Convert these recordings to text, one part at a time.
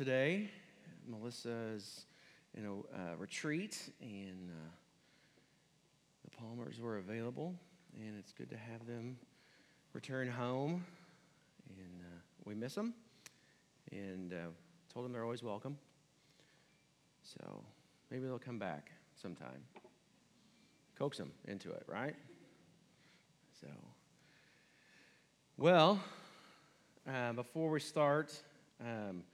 today. Melissa is in a uh, retreat, and uh, the Palmers were available, and it's good to have them return home. And uh, we miss them, and uh, told them they're always welcome. So maybe they'll come back sometime. Coax them into it, right? So, well, uh, before we start, um,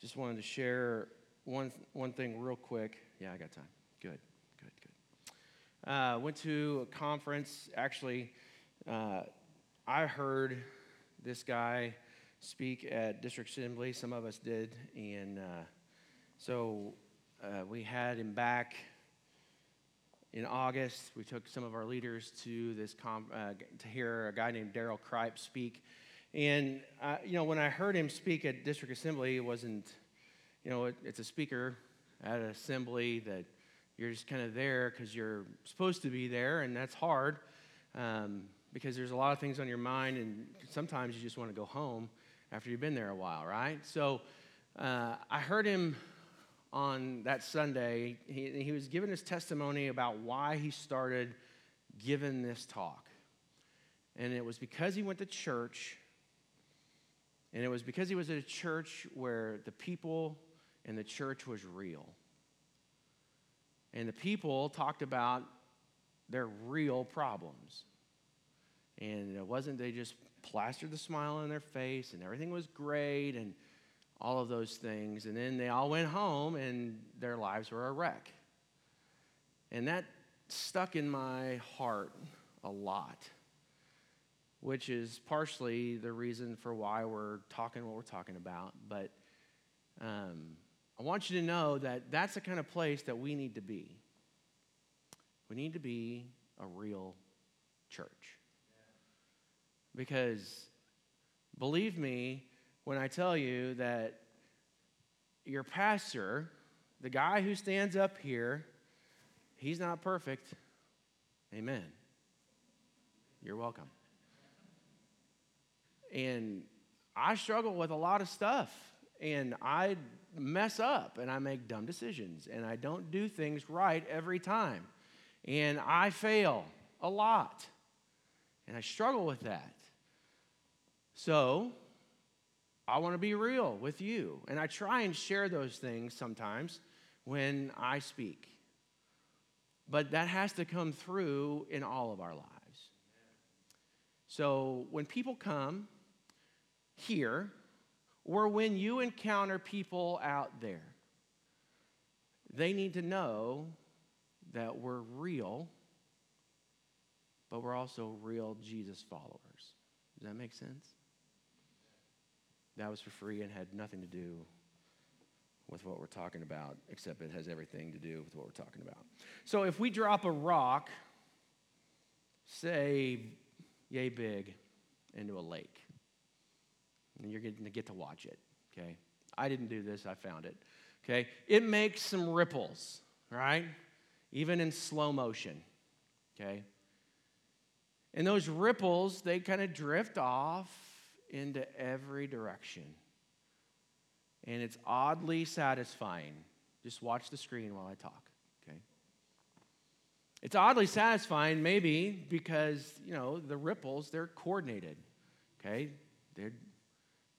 just wanted to share one, one thing real quick. Yeah, I got time. Good, good, good. Uh, went to a conference. Actually, uh, I heard this guy speak at district assembly. Some of us did. And uh, so uh, we had him back in August. We took some of our leaders to this com- uh, to hear a guy named Daryl Kripe speak and, uh, you know, when I heard him speak at district assembly, it wasn't, you know, it, it's a speaker at an assembly that you're just kind of there because you're supposed to be there, and that's hard um, because there's a lot of things on your mind, and sometimes you just want to go home after you've been there a while, right? So uh, I heard him on that Sunday. He, he was giving his testimony about why he started giving this talk. And it was because he went to church and it was because he was at a church where the people and the church was real. And the people talked about their real problems. And it wasn't they just plastered the smile on their face and everything was great and all of those things. And then they all went home and their lives were a wreck. And that stuck in my heart a lot which is partially the reason for why we're talking what we're talking about. But um, I want you to know that that's the kind of place that we need to be. We need to be a real church. Because believe me when I tell you that your pastor, the guy who stands up here, he's not perfect. Amen. You're welcome. And I struggle with a lot of stuff. And I mess up and I make dumb decisions and I don't do things right every time. And I fail a lot. And I struggle with that. So I want to be real with you. And I try and share those things sometimes when I speak. But that has to come through in all of our lives. So when people come, here or when you encounter people out there, they need to know that we're real, but we're also real Jesus followers. Does that make sense? That was for free and had nothing to do with what we're talking about, except it has everything to do with what we're talking about. So if we drop a rock, say, yay big, into a lake, and you're going to get to watch it, okay? I didn't do this, I found it, okay? It makes some ripples, right? Even in slow motion, okay? And those ripples, they kind of drift off into every direction. And it's oddly satisfying. Just watch the screen while I talk, okay? It's oddly satisfying, maybe because, you know, the ripples, they're coordinated, okay? They're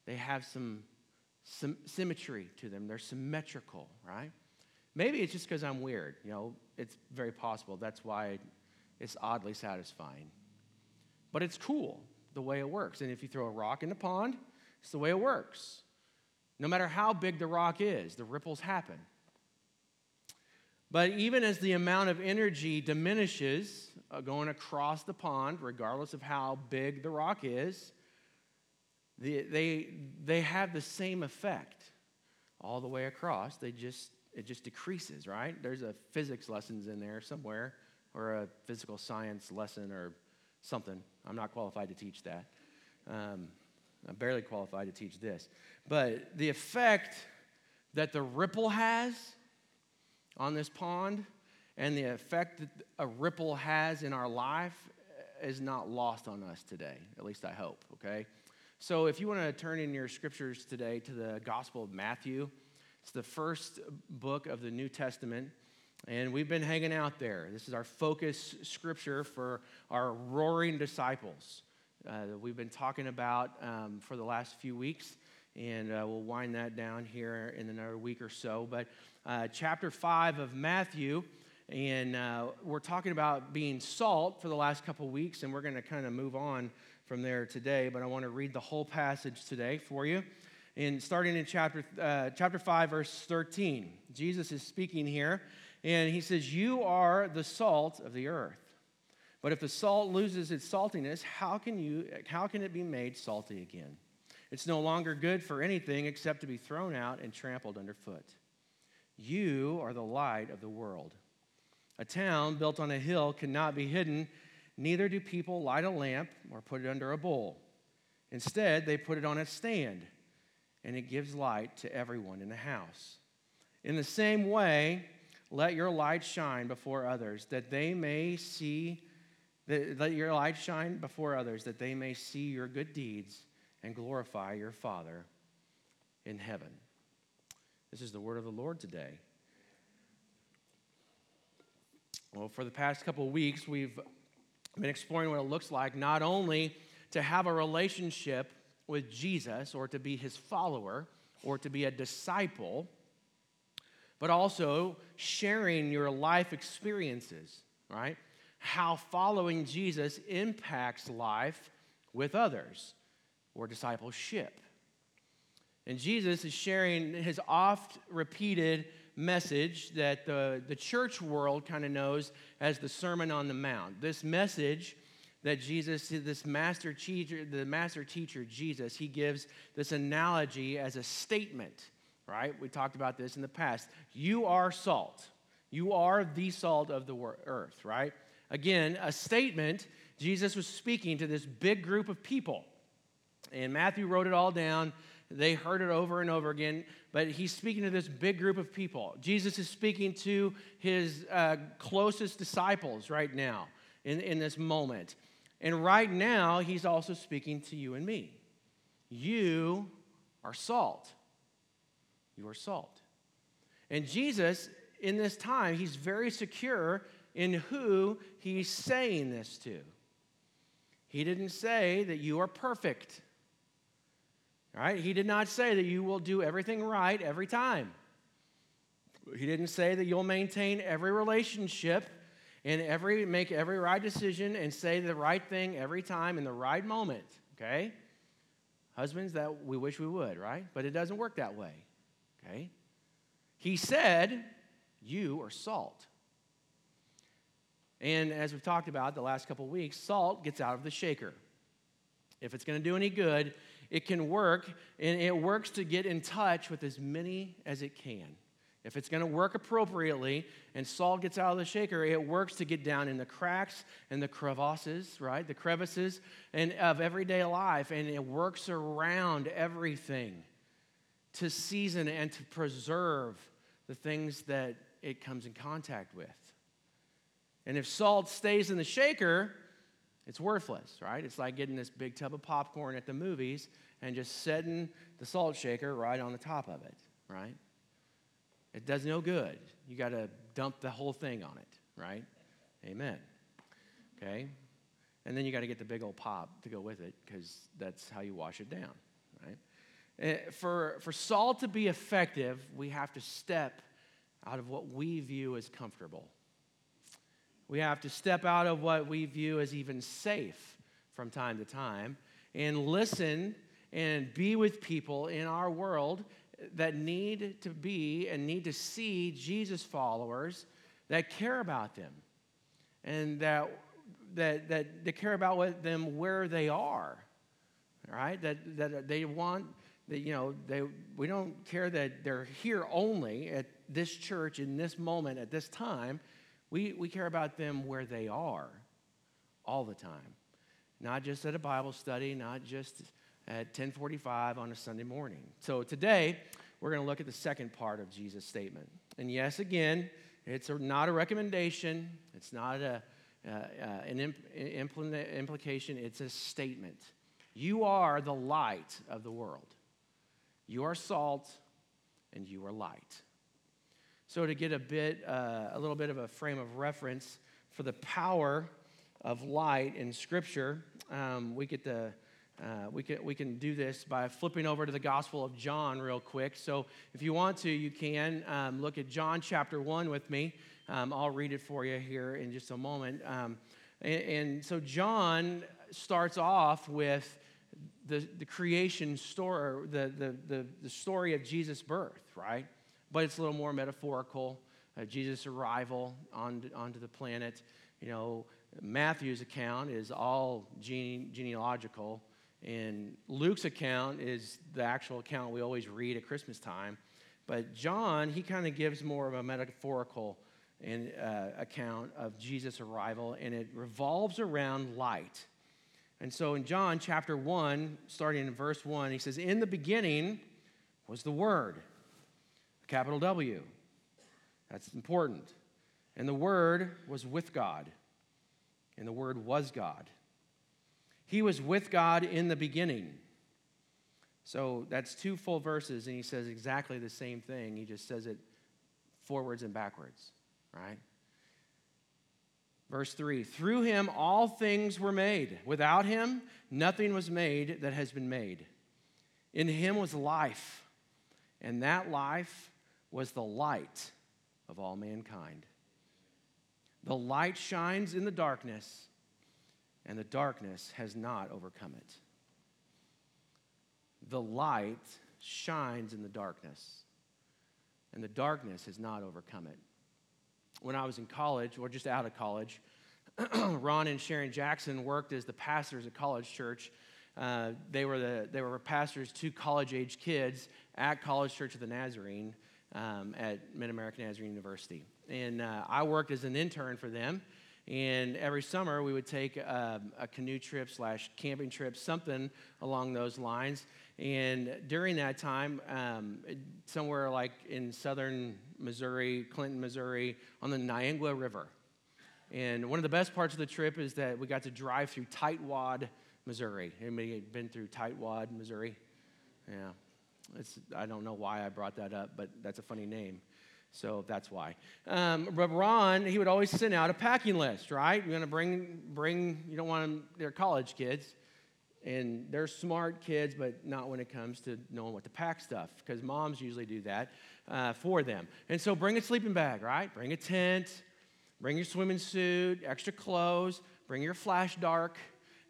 they have some, some symmetry to them. They're symmetrical, right? Maybe it's just because I'm weird. You know, it's very possible. That's why it's oddly satisfying. But it's cool the way it works. And if you throw a rock in the pond, it's the way it works. No matter how big the rock is, the ripples happen. But even as the amount of energy diminishes uh, going across the pond, regardless of how big the rock is, they, they, have the same effect all the way across. They just, it just decreases, right? There's a physics lessons in there somewhere, or a physical science lesson, or something. I'm not qualified to teach that. Um, I'm barely qualified to teach this. But the effect that the ripple has on this pond and the effect that a ripple has in our life is not lost on us today. At least I hope, okay? So if you want to turn in your scriptures today to the Gospel of Matthew, it's the first book of the New Testament. And we've been hanging out there. This is our focus scripture for our roaring disciples. Uh, we've been talking about um, for the last few weeks, and uh, we'll wind that down here in another week or so. But uh, chapter 5 of Matthew, and uh, we're talking about being salt for the last couple weeks, and we're going to kind of move on from there today. But I want to read the whole passage today for you. And starting in chapter, uh, chapter 5, verse 13, Jesus is speaking here, and he says, You are the salt of the earth. But if the salt loses its saltiness, how can, you, how can it be made salty again? It's no longer good for anything except to be thrown out and trampled underfoot. You are the light of the world. A town built on a hill cannot be hidden, neither do people light a lamp or put it under a bowl. Instead, they put it on a stand, and it gives light to everyone in the house. In the same way, let your light shine before others, that they may see let your light shine before others that they may see your good deeds and glorify your Father in heaven. This is the word of the Lord today. Well, for the past couple of weeks, we've been exploring what it looks like not only to have a relationship with Jesus or to be his follower or to be a disciple, but also sharing your life experiences, right? how following Jesus impacts life with others or discipleship. And Jesus is sharing his oft repeated message that the, the church world kind of knows as the Sermon on the Mount. This message that Jesus, this master teacher, the master teacher, Jesus, he gives this analogy as a statement, right? We talked about this in the past. You are salt. You are the salt of the earth, right? Again, a statement. Jesus was speaking to this big group of people. And Matthew wrote it all down. They heard it over and over again, but he's speaking to this big group of people. Jesus is speaking to his uh, closest disciples right now in, in this moment. And right now, he's also speaking to you and me. You are salt. You are salt. And Jesus, in this time, he's very secure in who he's saying this to. He didn't say that you are perfect. Right? He did not say that you will do everything right every time. He didn't say that you'll maintain every relationship and every make every right decision and say the right thing every time in the right moment, okay? Husbands that we wish we would, right? But it doesn't work that way. Okay? He said, "You are salt." And as we've talked about the last couple weeks, salt gets out of the shaker. If it's going to do any good, it can work, and it works to get in touch with as many as it can. If it's going to work appropriately and salt gets out of the shaker, it works to get down in the cracks and the crevasses, right? The crevices and of everyday life, and it works around everything to season and to preserve the things that it comes in contact with. And if salt stays in the shaker, it's worthless, right? It's like getting this big tub of popcorn at the movies and just setting the salt shaker right on the top of it, right? It does no good. You got to dump the whole thing on it, right? Amen. Okay? And then you got to get the big old pop to go with it because that's how you wash it down, right? Eh, for, for salt to be effective, we have to step out of what we view as comfortable we have to step out of what we view as even safe from time to time and listen and be with people in our world that need to be and need to see Jesus followers that care about them and that, that, that, that care about them where they are, right? That, that they want, that, you know, they, we don't care that they're here only at this church in this moment at this time we, we care about them where they are all the time. Not just at a Bible study, not just at 1045 on a Sunday morning. So today, we're going to look at the second part of Jesus' statement. And yes, again, it's not a recommendation. It's not a, uh, uh, an imp, impl- implication. It's a statement. You are the light of the world. You are salt and you are light. So, to get a bit, uh, a little bit of a frame of reference for the power of light in Scripture, um, we get the uh, we, can, we can do this by flipping over to the Gospel of John real quick. So, if you want to, you can um, look at John chapter 1 with me. Um, I'll read it for you here in just a moment. Um, and, and, so, John starts off with the, the creation story, the, the, the, the story of Jesus' birth, right? But it's a little more metaphorical. Uh, Jesus' arrival on, onto the planet. You know, Matthew's account is all gene, genealogical, and Luke's account is the actual account we always read at Christmas time. But John, he kind of gives more of a metaphorical uh, account of Jesus' arrival, and it revolves around light. And so in John chapter 1, starting in verse 1, he says, In the beginning was the Word, capital W. That's important. And the Word was with God, and the Word was God. He was with God in the beginning. So that's two full verses, and he says exactly the same thing. He just says it forwards and backwards, right? Verse 3 Through him all things were made. Without him, nothing was made that has been made. In him was life, and that life was the light of all mankind. The light shines in the darkness and the darkness has not overcome it. The light shines in the darkness, and the darkness has not overcome it. When I was in college, or just out of college, Ron and Sharon Jackson worked as the pastors at College Church. Uh, they, were the, they were pastors to college age kids at College Church of the Nazarene um, at Mid American Nazarene University. And uh, I worked as an intern for them. And every summer, we would take a, um, a canoe trip slash camping trip, something along those lines. And during that time, um, somewhere like in southern Missouri, Clinton, Missouri, on the Niangua River. And one of the best parts of the trip is that we got to drive through Tightwad, Missouri. Anybody been through Tightwad, Missouri? Yeah. It's, I don't know why I brought that up, but that's a funny name. So that's why. Um, but Ron, he would always send out a packing list, right? You're going to bring, bring, you don't want them, they're college kids. And they're smart kids, but not when it comes to knowing what to pack stuff, because moms usually do that uh, for them. And so bring a sleeping bag, right? Bring a tent, bring your swimming suit, extra clothes, bring your flash dark.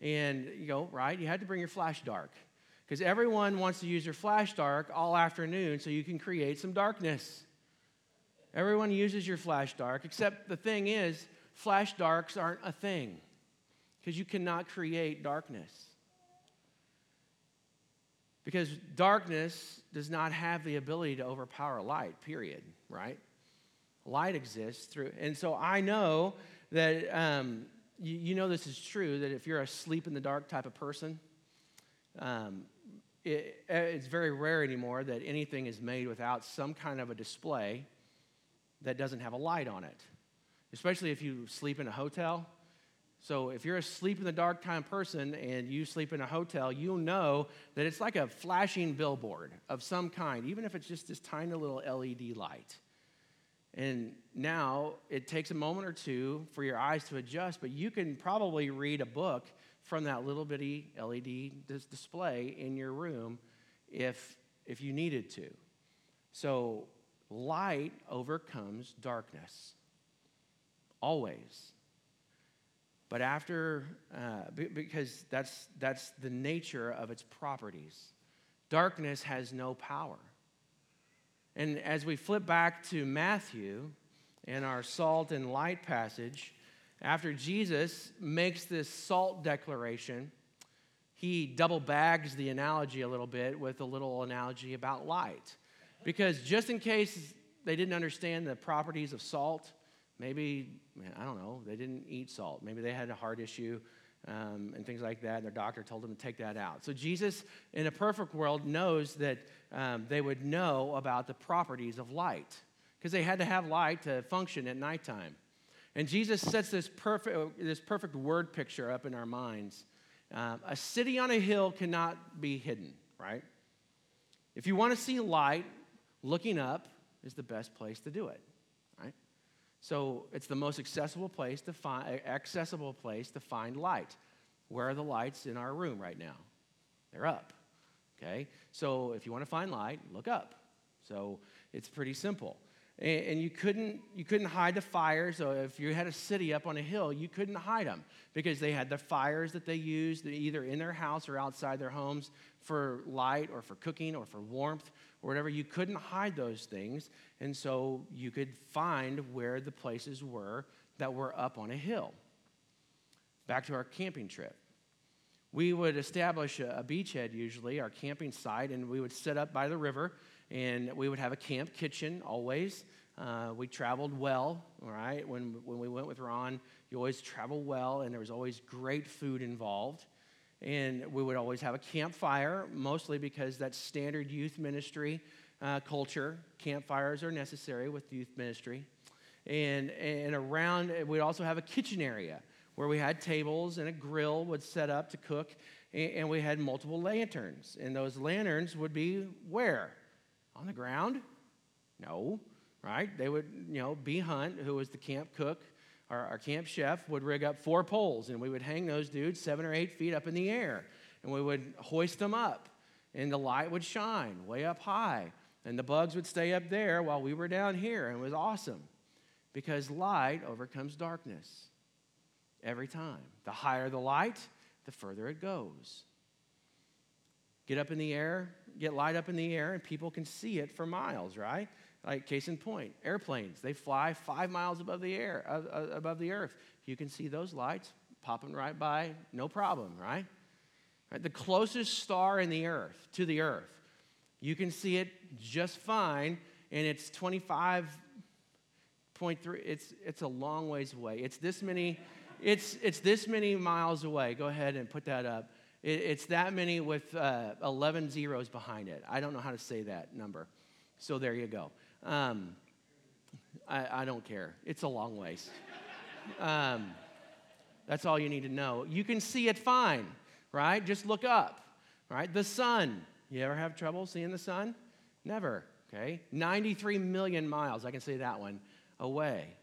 And you go, right? You had to bring your flash dark because everyone wants to use your flash dark all afternoon so you can create some darkness. Everyone uses your flash dark, except the thing is, flash darks aren't a thing because you cannot create darkness. Because darkness does not have the ability to overpower light, period, right? Light exists through, and so I know that um, you, you, know this is true that if you're a sleep in the dark type of person, um, it, it's very rare anymore that anything is made without some kind of a display that doesn't have a light on it, especially if you sleep in a hotel. So if you're a sleep in the dark of person and you sleep in a hotel, you'll know that it's like a flashing billboard of some kind, even if it's just this tiny little LED light. And now it takes a moment or two for your eyes to adjust, but you can probably read a book from that little bitty LED display in your room if, if you needed to. So light overcomes darkness. Always. But after, uh, because that's, that's the nature of its properties, darkness has no power. And as we flip back to Matthew in our salt and light passage, after Jesus makes this salt declaration, he double bags the analogy a little bit with a little analogy about light. Because just in case they didn't understand the properties of salt, maybe, I don't know, they didn't eat salt. Maybe they had a heart issue um, and things like that. And their doctor told them to take that out. So Jesus, in a perfect world, knows that um, they would know about the properties of light because they had to have light to function at nighttime. And Jesus sets this perfect, this perfect word picture up in our minds. Um, a city on a hill cannot be hidden, right? If you want to see light, looking up is the best place to do it, right? So it's the most accessible place to find accessible place to find light. Where are the lights in our room right now? They're up. Okay? So if you want to find light, look up. So it's pretty simple. And, and you couldn't you couldn't hide the fires. So if you had a city up on a hill, you couldn't hide them because they had the fires that they used either in their house or outside their homes for light or for cooking or for warmth or whatever. You couldn't hide those things. And so you could find where the places were that were up on a hill. Back to our camping trip. We would establish a, beachhead, usually, our camping site, and we would set up by the river, and we would have a camp kitchen always. Uh, we traveled well, all right? When, when we went with Ron, you always travel well, and there was always great food involved. And we would always have a campfire, mostly because that's standard youth ministry uh, culture. Campfires are necessary with youth ministry. And, and around, we'd also have a kitchen area where we had tables and a grill would set up to cook, and we had multiple lanterns. And those lanterns would be where? On the ground? No, right? They would, you know, B Hunt, who was the camp cook, our, our camp chef, would rig up four poles, and we would hang those dudes seven or eight feet up in the air, and we would hoist them up, and the light would shine way up high, and the bugs would stay up there while we were down here, and it was awesome because light overcomes darkness every time. The higher the light, the further it goes. Get up in the air, get light up in the air, and people can see it for miles, right? Like case in point, airplanes, they fly five miles above the air, uh, above the earth. You can see those lights popping right by, no problem, right? right? The closest star in the earth to the earth, you can see it just fine, and it's 25.3. It's, it's a long ways away. It's this many it's, it's this many miles away. Go ahead and put that up. It, it's that many with uh, 11 zeros behind it. I don't know how to say that number. So there you go. Um, I, I, don't care. It's a long ways. Um, that's all you need to know. You can see it fine, right? Just look up, right? The sun. You ever have trouble seeing the sun? Never, okay? 93 million miles, I can say that one, away.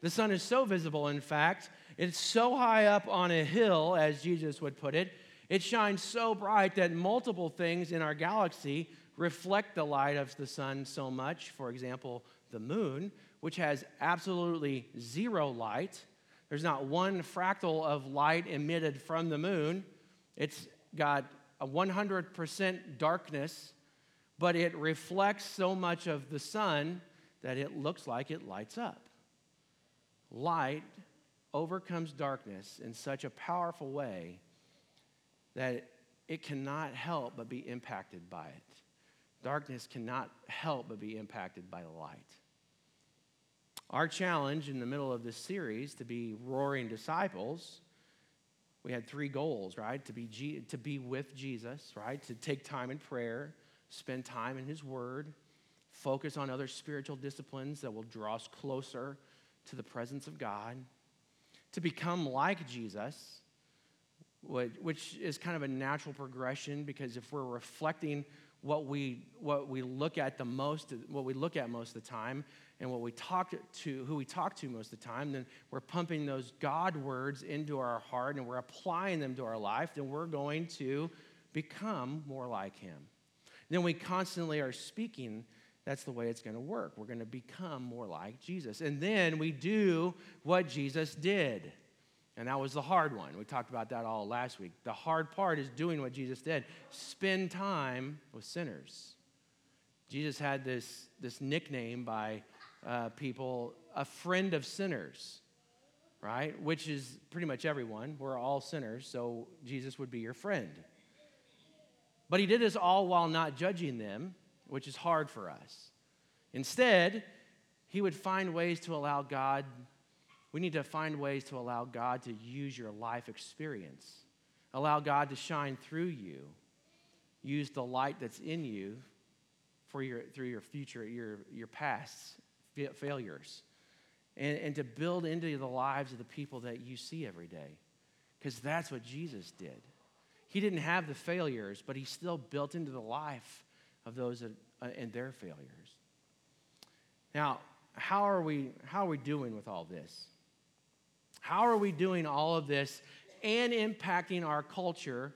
The sun is so visible, in fact, it's so high up on a hill, as Jesus would put it. It shines so bright that multiple things in our galaxy reflect the light of the sun so much. For example, the moon, which has absolutely zero light. There's not one fractal of light emitted from the moon. It's got a 100% darkness, but it reflects so much of the sun that it looks like it lights up. Light overcomes darkness in such a powerful way that it cannot help but be impacted by it. Darkness cannot help but be impacted by the light. Our challenge in the middle of this series to be roaring disciples, we had three goals, right? To be, G- to be with Jesus, right? To take time in prayer, spend time in His Word, focus on other spiritual disciplines that will draw us closer to the presence of God to become like Jesus, which is kind of a natural progression because if we're reflecting what we, what we look at the most, what we look at most of the time, and what we talk to, who we talk to most of the time, then we're pumping those God words into our heart and we're applying them to our life, then we're going to become more like Him. Then we constantly are speaking that's the way it's going to work. We're going to become more like Jesus. And then we do what Jesus did. And that was the hard one. We talked about that all last week. The hard part is doing what Jesus did spend time with sinners. Jesus had this, this nickname by uh, people, a friend of sinners, right? Which is pretty much everyone. We're all sinners, so Jesus would be your friend. But he did this all while not judging them which is hard for us. Instead, he would find ways to allow God, we need to find ways to allow God to use your life experience, allow God to shine through you, use the light that's in you for your, through your future, your, your past failures, and, and to build into the lives of the people that you see every day. Because that's what Jesus did. He didn't have the failures, but he still built into the life of those that, uh, and their failures. Now, how are we how are we doing with all this? How are we doing all of this and impacting our culture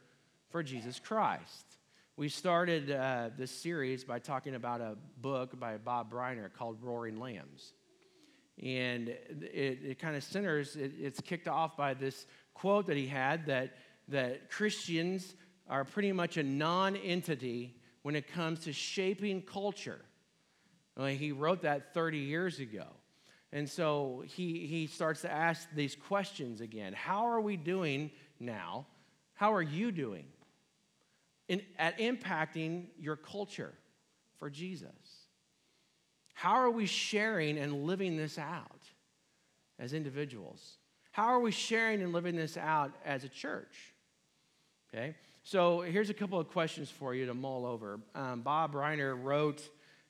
for Jesus Christ? We started uh, this series by talking about a book by Bob Briner called Roaring Lambs. And it, it kind of centers, it, it's kicked off by this quote that he had that, that Christians are pretty much a non entity when it comes to shaping culture. Well, he wrote that 30 years ago. And so he, he starts to ask these questions again How are we doing now? How are you doing in, at impacting your culture for Jesus? How are we sharing and living this out as individuals? How are we sharing and living this out as a church? Okay, so here's a couple of questions for you to mull over. Um, Bob Briner wrote,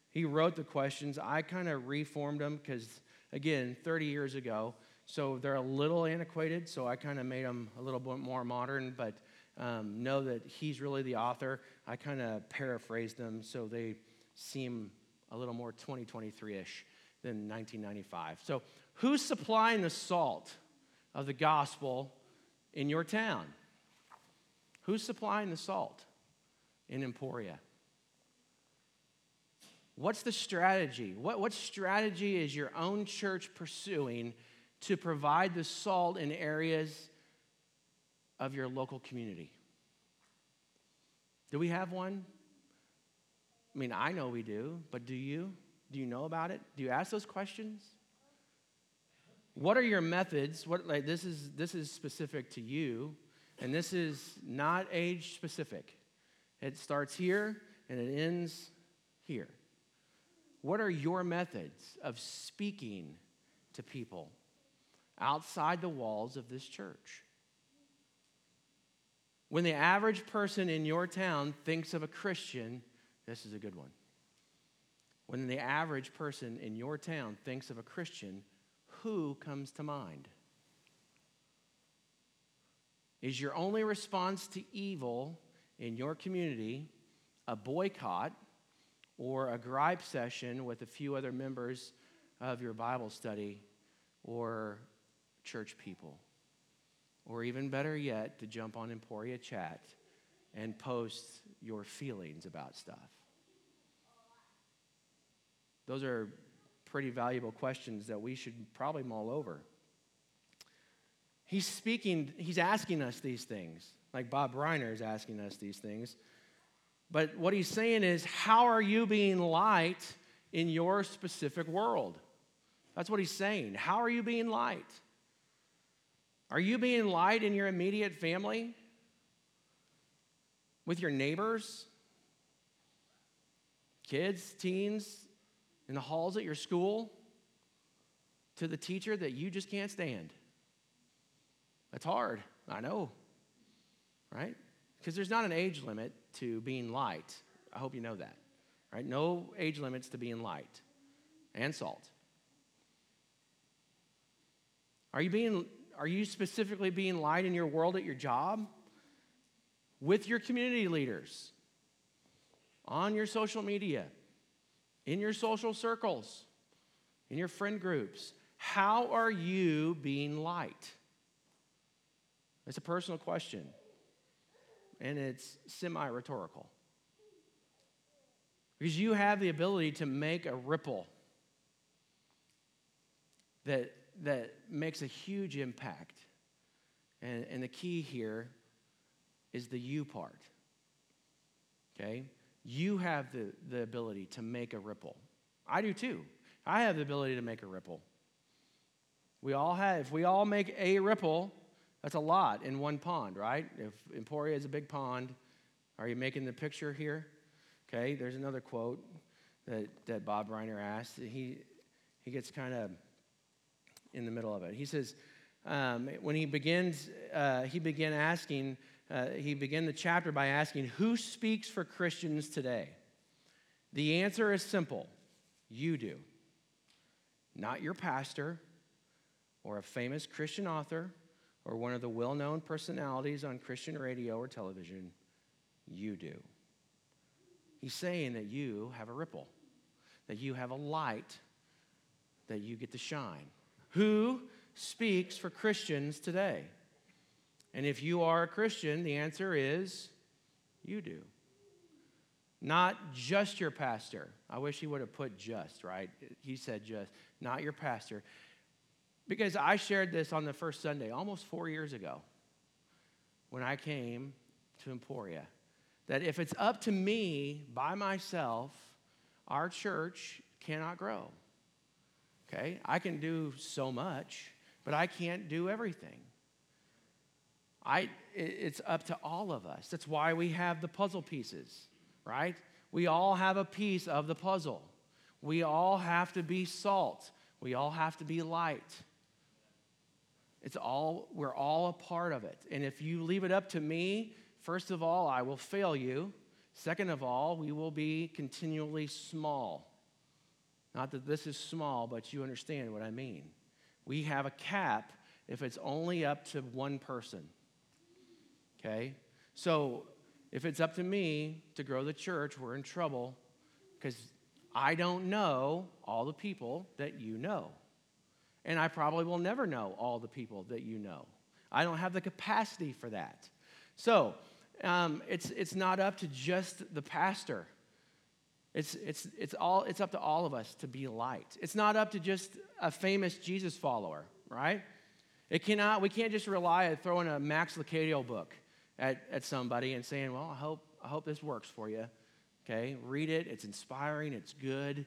he wrote the questions. I kind of reformed them because, again, 30 years ago, so they're a little antiquated. So I kind of made them a little bit more modern, but um, know that he's really the author. I kind of paraphrased them so they seem a little more 2023 ish than 1995. So, who's supplying the salt of the gospel in your town? Who's supplying the salt in Emporia? What's the strategy? What, what strategy is your own church pursuing to provide the salt in areas of your local community? Do we have one? I mean, I know we do, but do you? Do you know about it? Do you ask those questions? What are your methods? What like this is this is specific to you, and this is not age specific. It starts here and it ends here. What are your methods of speaking to people outside the walls of this church? When the average person in your town thinks of a Christian, this is a good one. When the average person in your town thinks of a Christian, who comes to mind? Is your only response to evil in your community a boycott or a gripe session with a few other members of your Bible study or church people? Or even better yet, to jump on Emporia Chat and post your feelings about stuff? Those are pretty valuable questions that we should probably mull over. He's speaking, he's asking us these things, like Bob Briner is asking us these things. But what he's saying is, how are you being light in your specific world? That's what he's saying. How are you being light? Are you being light in your immediate family? With your neighbors? Kids, teens, in the halls at your school? To the teacher that you just can't stand? That's hard. I know. Right? Because there's not an age limit to being light. I hope you know that. Right? No age limits to being light and salt. Are you being are you specifically being light in your world at your job? With your community leaders? On your social media? In your social circles? In your friend groups? How are you being light? It's a personal question, and it's semi rhetorical. Because you have the ability to make a ripple that that makes a huge impact. And, and the key here is the you part. Okay? You have the, the ability to make a ripple. I do too. I have the ability to make a ripple. We all have, if we all make a ripple, that's a lot in one pond, right? If Emporia is a big pond, are you making the picture here? Okay, there's another quote that, that Bob Briner asked. He, he gets kind of in the middle of it. He says, um, when he begins, uh, he began asking, uh, he began the chapter by asking, Who speaks for Christians today? The answer is simple you do. Not your pastor or a famous Christian author or one of the well known personalities on Christian radio or television. You do. He's saying that you have a ripple, that you have a light that you get to shine. Who speaks for Christians today? And if you are a Christian, the answer is you do. Not just your pastor. I wish he would have put just, right? He said just, not your pastor. Because I shared this on the first Sunday almost four years ago when I came to Emporia. That if it's up to me by myself, our church cannot grow. Okay? I can do so much, but I can't do everything. I, it's up to all of us. That's why we have the puzzle pieces, right? We all have a piece of the puzzle. We all have to be salt. We all have to be light. It's all, we're all a part of it. And if you leave it up to me, first of all, I will fail you. Second of all, we will be continually small. Not that this is small, but you understand what I mean. We have a cap if it's only up to one person. Okay? So if it's up to me to grow the church, we're in trouble because I don't know all the people that you know. And I probably will never know all the people that you know. I don't have the capacity for that. So um, it's, it's not up to just the pastor. It's, it's, it's, all, it's up to all of us to be light. It's not up to just a famous Jesus follower, right? It cannot, we can't just rely on throwing a Max Lucado book at, at somebody and saying, well, I hope, I hope this works for you. Okay, read it. It's inspiring. It's good.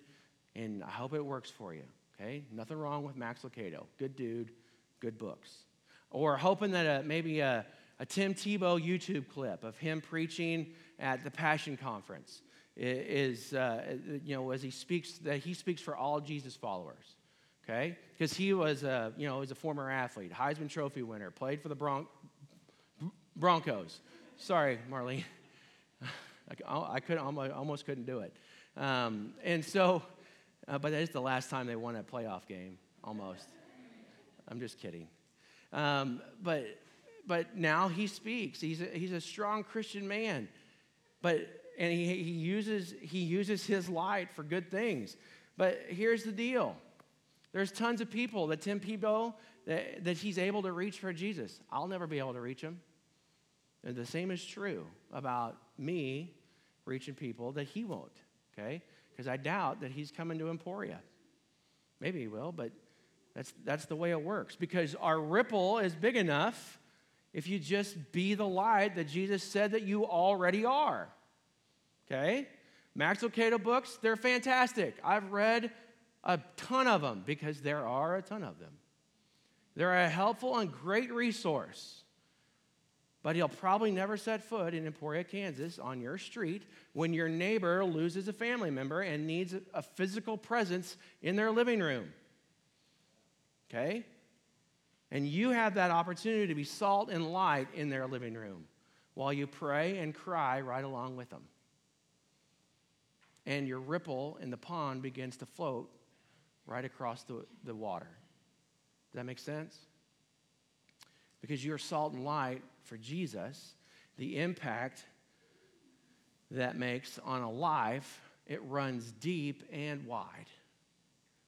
And I hope it works for you. Okay, nothing wrong with Max Lucado. Good dude, good books. Or hoping that a, maybe a, a Tim Tebow YouTube clip of him preaching at the Passion Conference is, uh, you know, as he speaks, that he speaks for all Jesus followers. Okay, because he was, a, you know, was a former athlete, Heisman Trophy winner, played for the Bron- Broncos. Sorry, Marlene. I, could almost couldn't do it. Um, and so, uh, but that is the last time they won a playoff game, almost. I'm just kidding. Um, but, but now he speaks. He's a, he's a strong Christian man. But, and he, he, uses, he uses his light for good things. But here's the deal there's tons of people that Tim Tebow, that, that he's able to reach for Jesus. I'll never be able to reach him. And the same is true about me reaching people that he won't, okay? Because I doubt that he's coming to Emporia. Maybe he will, but that's, that's the way it works. Because our ripple is big enough if you just be the light that Jesus said that you already are. Okay? Max Lucado books, they're fantastic. I've read a ton of them because there are a ton of them. They're a helpful and great resource but he'll probably never set foot in Emporia, Kansas on your street when your neighbor loses a family member and needs a physical presence in their living room. Okay? And you have that opportunity to be salt and light in their living room while you pray and cry right along with them. And your ripple in the pond begins to float right across the, the water. Does that make sense? Because you're salt and light for Jesus, the impact that makes on a life, it runs deep and wide,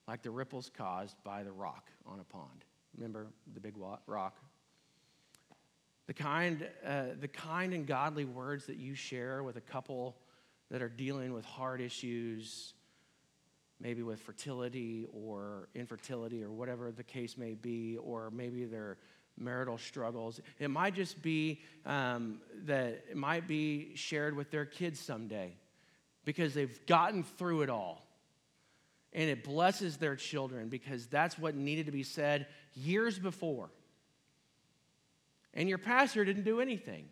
like the ripples caused by the rock on a pond. Remember the big rock? The kind, uh, the kind and godly words that you share with a couple that are dealing with hard issues, maybe with fertility or infertility or whatever the case may be, or maybe they're marital struggles. It might just be um, that it might be shared with their kids someday because they've gotten through it all. And it blesses their children because that's what needed to be said years before. And your pastor didn't do anything.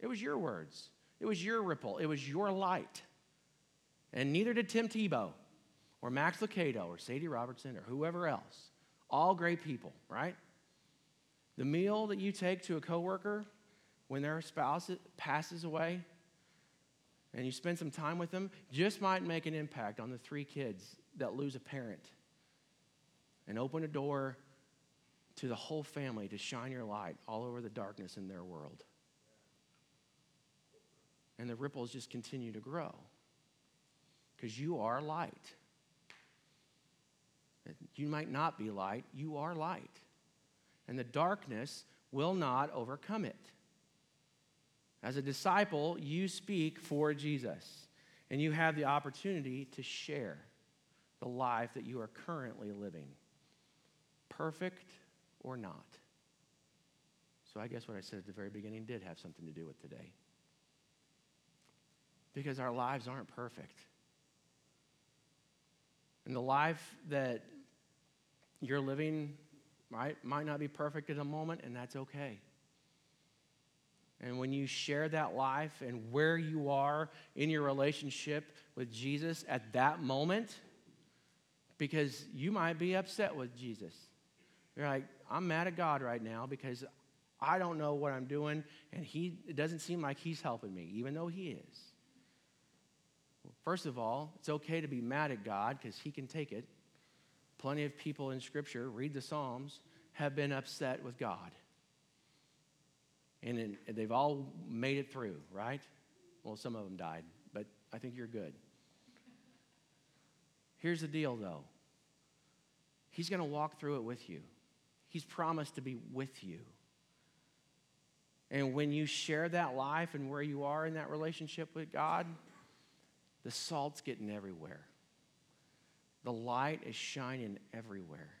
It was your words, it was your ripple, it was your light. And neither did Tim Tebow or Max Lucado or Sadie Robertson or whoever else. All great people, right? The meal that you take to a coworker when their spouse passes away and you spend some time with them just might make an impact on the three kids that lose a parent and open a door to the whole family to shine your light all over the darkness in their world. And the ripples just continue to grow because you are light. You might not be light, you are light. And the darkness will not overcome it. As a disciple, you speak for Jesus, and you have the opportunity to share the life that you are currently living, perfect or not. So I guess what I said at the very beginning did have something to do with today. Because our lives aren't perfect. And the life that you're living right, might not be perfect at the moment, and that's okay. And when you share that life and where you are in your relationship with Jesus at that moment, because you might be upset with Jesus. You're like, I'm mad at God right now because I don't know what I'm doing, and he, it doesn't seem like He's helping me, even though He is. First of all, it's okay to be mad at God because He can take it. Plenty of people in Scripture, read the Psalms, have been upset with God. And in, they've all made it through, right? Well, some of them died, but I think you're good. Here's the deal, though He's going to walk through it with you, He's promised to be with you. And when you share that life and where you are in that relationship with God, the salt's getting everywhere. The light is shining everywhere.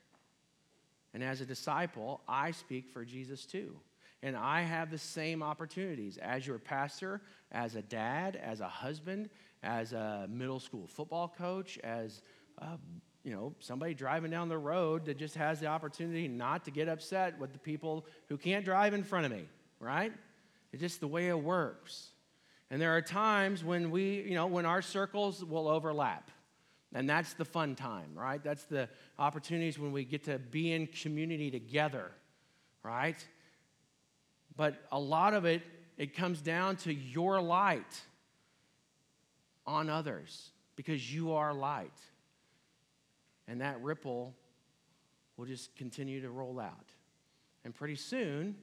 And as a disciple, I speak for Jesus too. And I have the same opportunities as your pastor, as a dad, as a husband, as a middle school football coach, as uh, you know somebody driving down the road that just has the opportunity not to get upset with the people who can't drive in front of me, right? It's just the way it works. And there are times when we, you know, when our circles will overlap. And that's the fun time, right? That's the opportunities when we get to be in community together, right? But a lot of it, it comes down to your light on others because you are light. And that ripple will just continue to roll out. And pretty soon,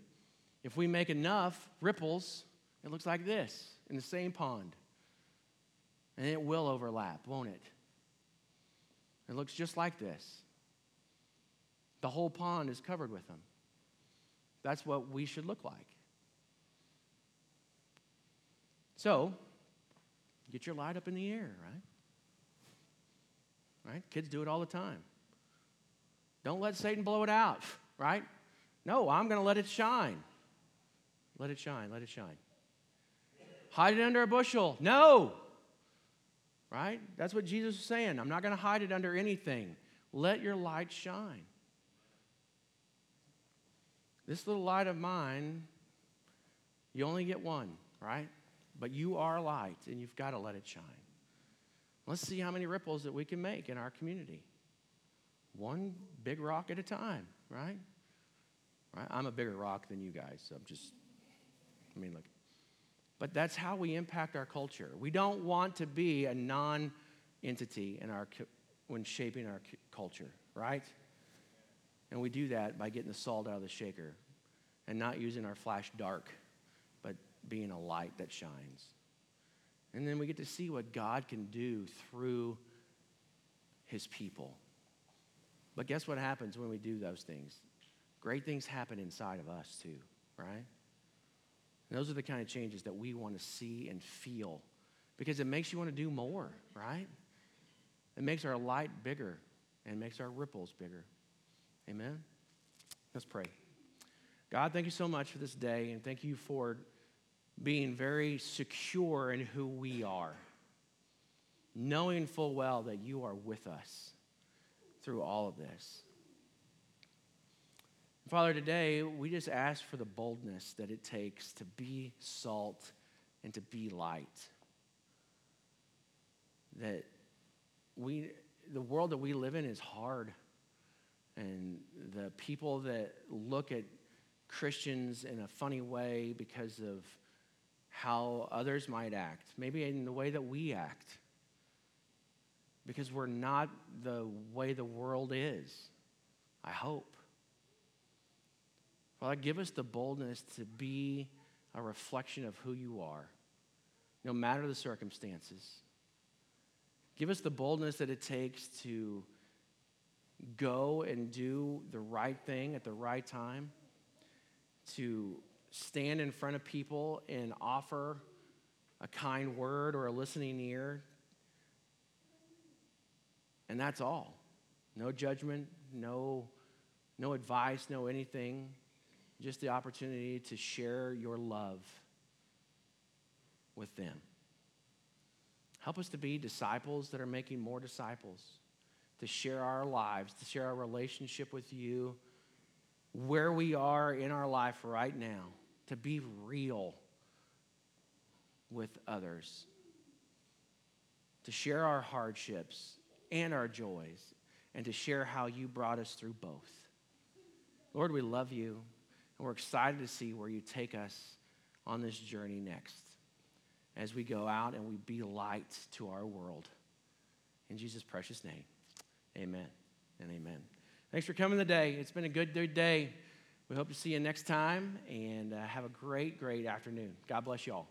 if we make enough ripples, it looks like this in the same pond. And it will overlap, won't it? It looks just like this. The whole pond is covered with them. That's what we should look like. So, get your light up in the air, right? Right? Kids do it all the time. Don't let Satan blow it out, right? No, I'm going to let it shine. Let it shine, let it shine. Hide it under a bushel. No. Right? That's what Jesus is saying. I'm not going to hide it under anything. Let your light shine. This little light of mine, you only get one, right? But you are light and you've got to let it shine. Let's see how many ripples that we can make in our community. One big rock at a time, right? Right? I'm a bigger rock than you guys, so I'm just, I mean, look. But that's how we impact our culture. We don't want to be a non entity in our, when shaping our culture, right? And we do that by getting the salt out of the shaker and not using our flash dark, but being a light that shines. And then we get to see what God can do through his people. But guess what happens when we do those things? Great things happen inside of us too, right? And those are the kind of changes that we want to see and feel because it makes you want to do more, right? It makes our light bigger and makes our ripples bigger. Amen? Let's pray. God, thank you so much for this day and thank you for being very secure in who we are, knowing full well that you are with us through all of this. Father, today we just ask for the boldness that it takes to be salt and to be light. That we, the world that we live in is hard. And the people that look at Christians in a funny way because of how others might act, maybe in the way that we act, because we're not the way the world is. I hope. Father, give us the boldness to be a reflection of who you are, no matter the circumstances. Give us the boldness that it takes to go and do the right thing at the right time, to stand in front of people and offer a kind word or a listening ear. And that's all. No judgment, no, no advice, no anything. Just the opportunity to share your love with them. Help us to be disciples that are making more disciples, to share our lives, to share our relationship with you, where we are in our life right now, to be real with others, to share our hardships and our joys, and to share how you brought us through both. Lord, we love you, and we're excited to see where you take us on this journey next as we go out and we be light to our world. In Jesus' precious name, amen and amen. Thanks for coming today. It's been a good, good day. We hope to see you next time and uh, have a great, great afternoon. God bless you all.